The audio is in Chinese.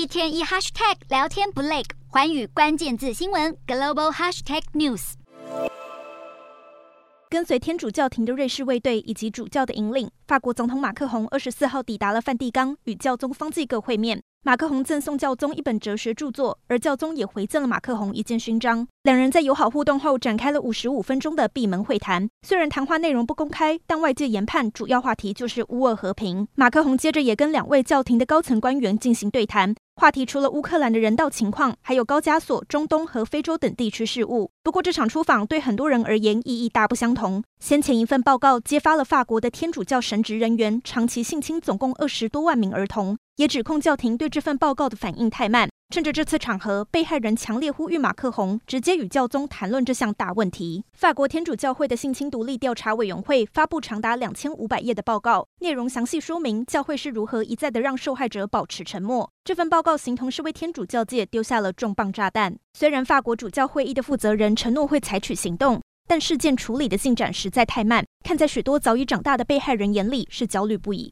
一天一 hashtag 聊天不累，寰宇关键字新闻 global hashtag news。跟随天主教廷的瑞士卫队以及主教的引领，法国总统马克宏二十四号抵达了梵蒂冈，与教宗方济各会面。马克宏赠送教宗一本哲学著作，而教宗也回赠了马克宏一件勋章。两人在友好互动后，展开了五十五分钟的闭门会谈。虽然谈话内容不公开，但外界研判主要话题就是乌俄和平。马克宏接着也跟两位教廷的高层官员进行对谈。话题除了乌克兰的人道情况，还有高加索、中东和非洲等地区事务。不过，这场出访对很多人而言意义大不相同。先前一份报告揭发了法国的天主教神职人员长期性侵总共二十多万名儿童，也指控教廷对这份报告的反应太慢。趁着这次场合，被害人强烈呼吁马克宏直接与教宗谈论这项大问题。法国天主教会的性侵独立调查委员会发布长达两千五百页的报告，内容详细说明教会是如何一再的让受害者保持沉默。这份报告形同是为天主教界丢下了重磅炸弹。虽然法国主教会议的负责人承诺会采取行动，但事件处理的进展实在太慢，看在许多早已长大的被害人眼里是焦虑不已。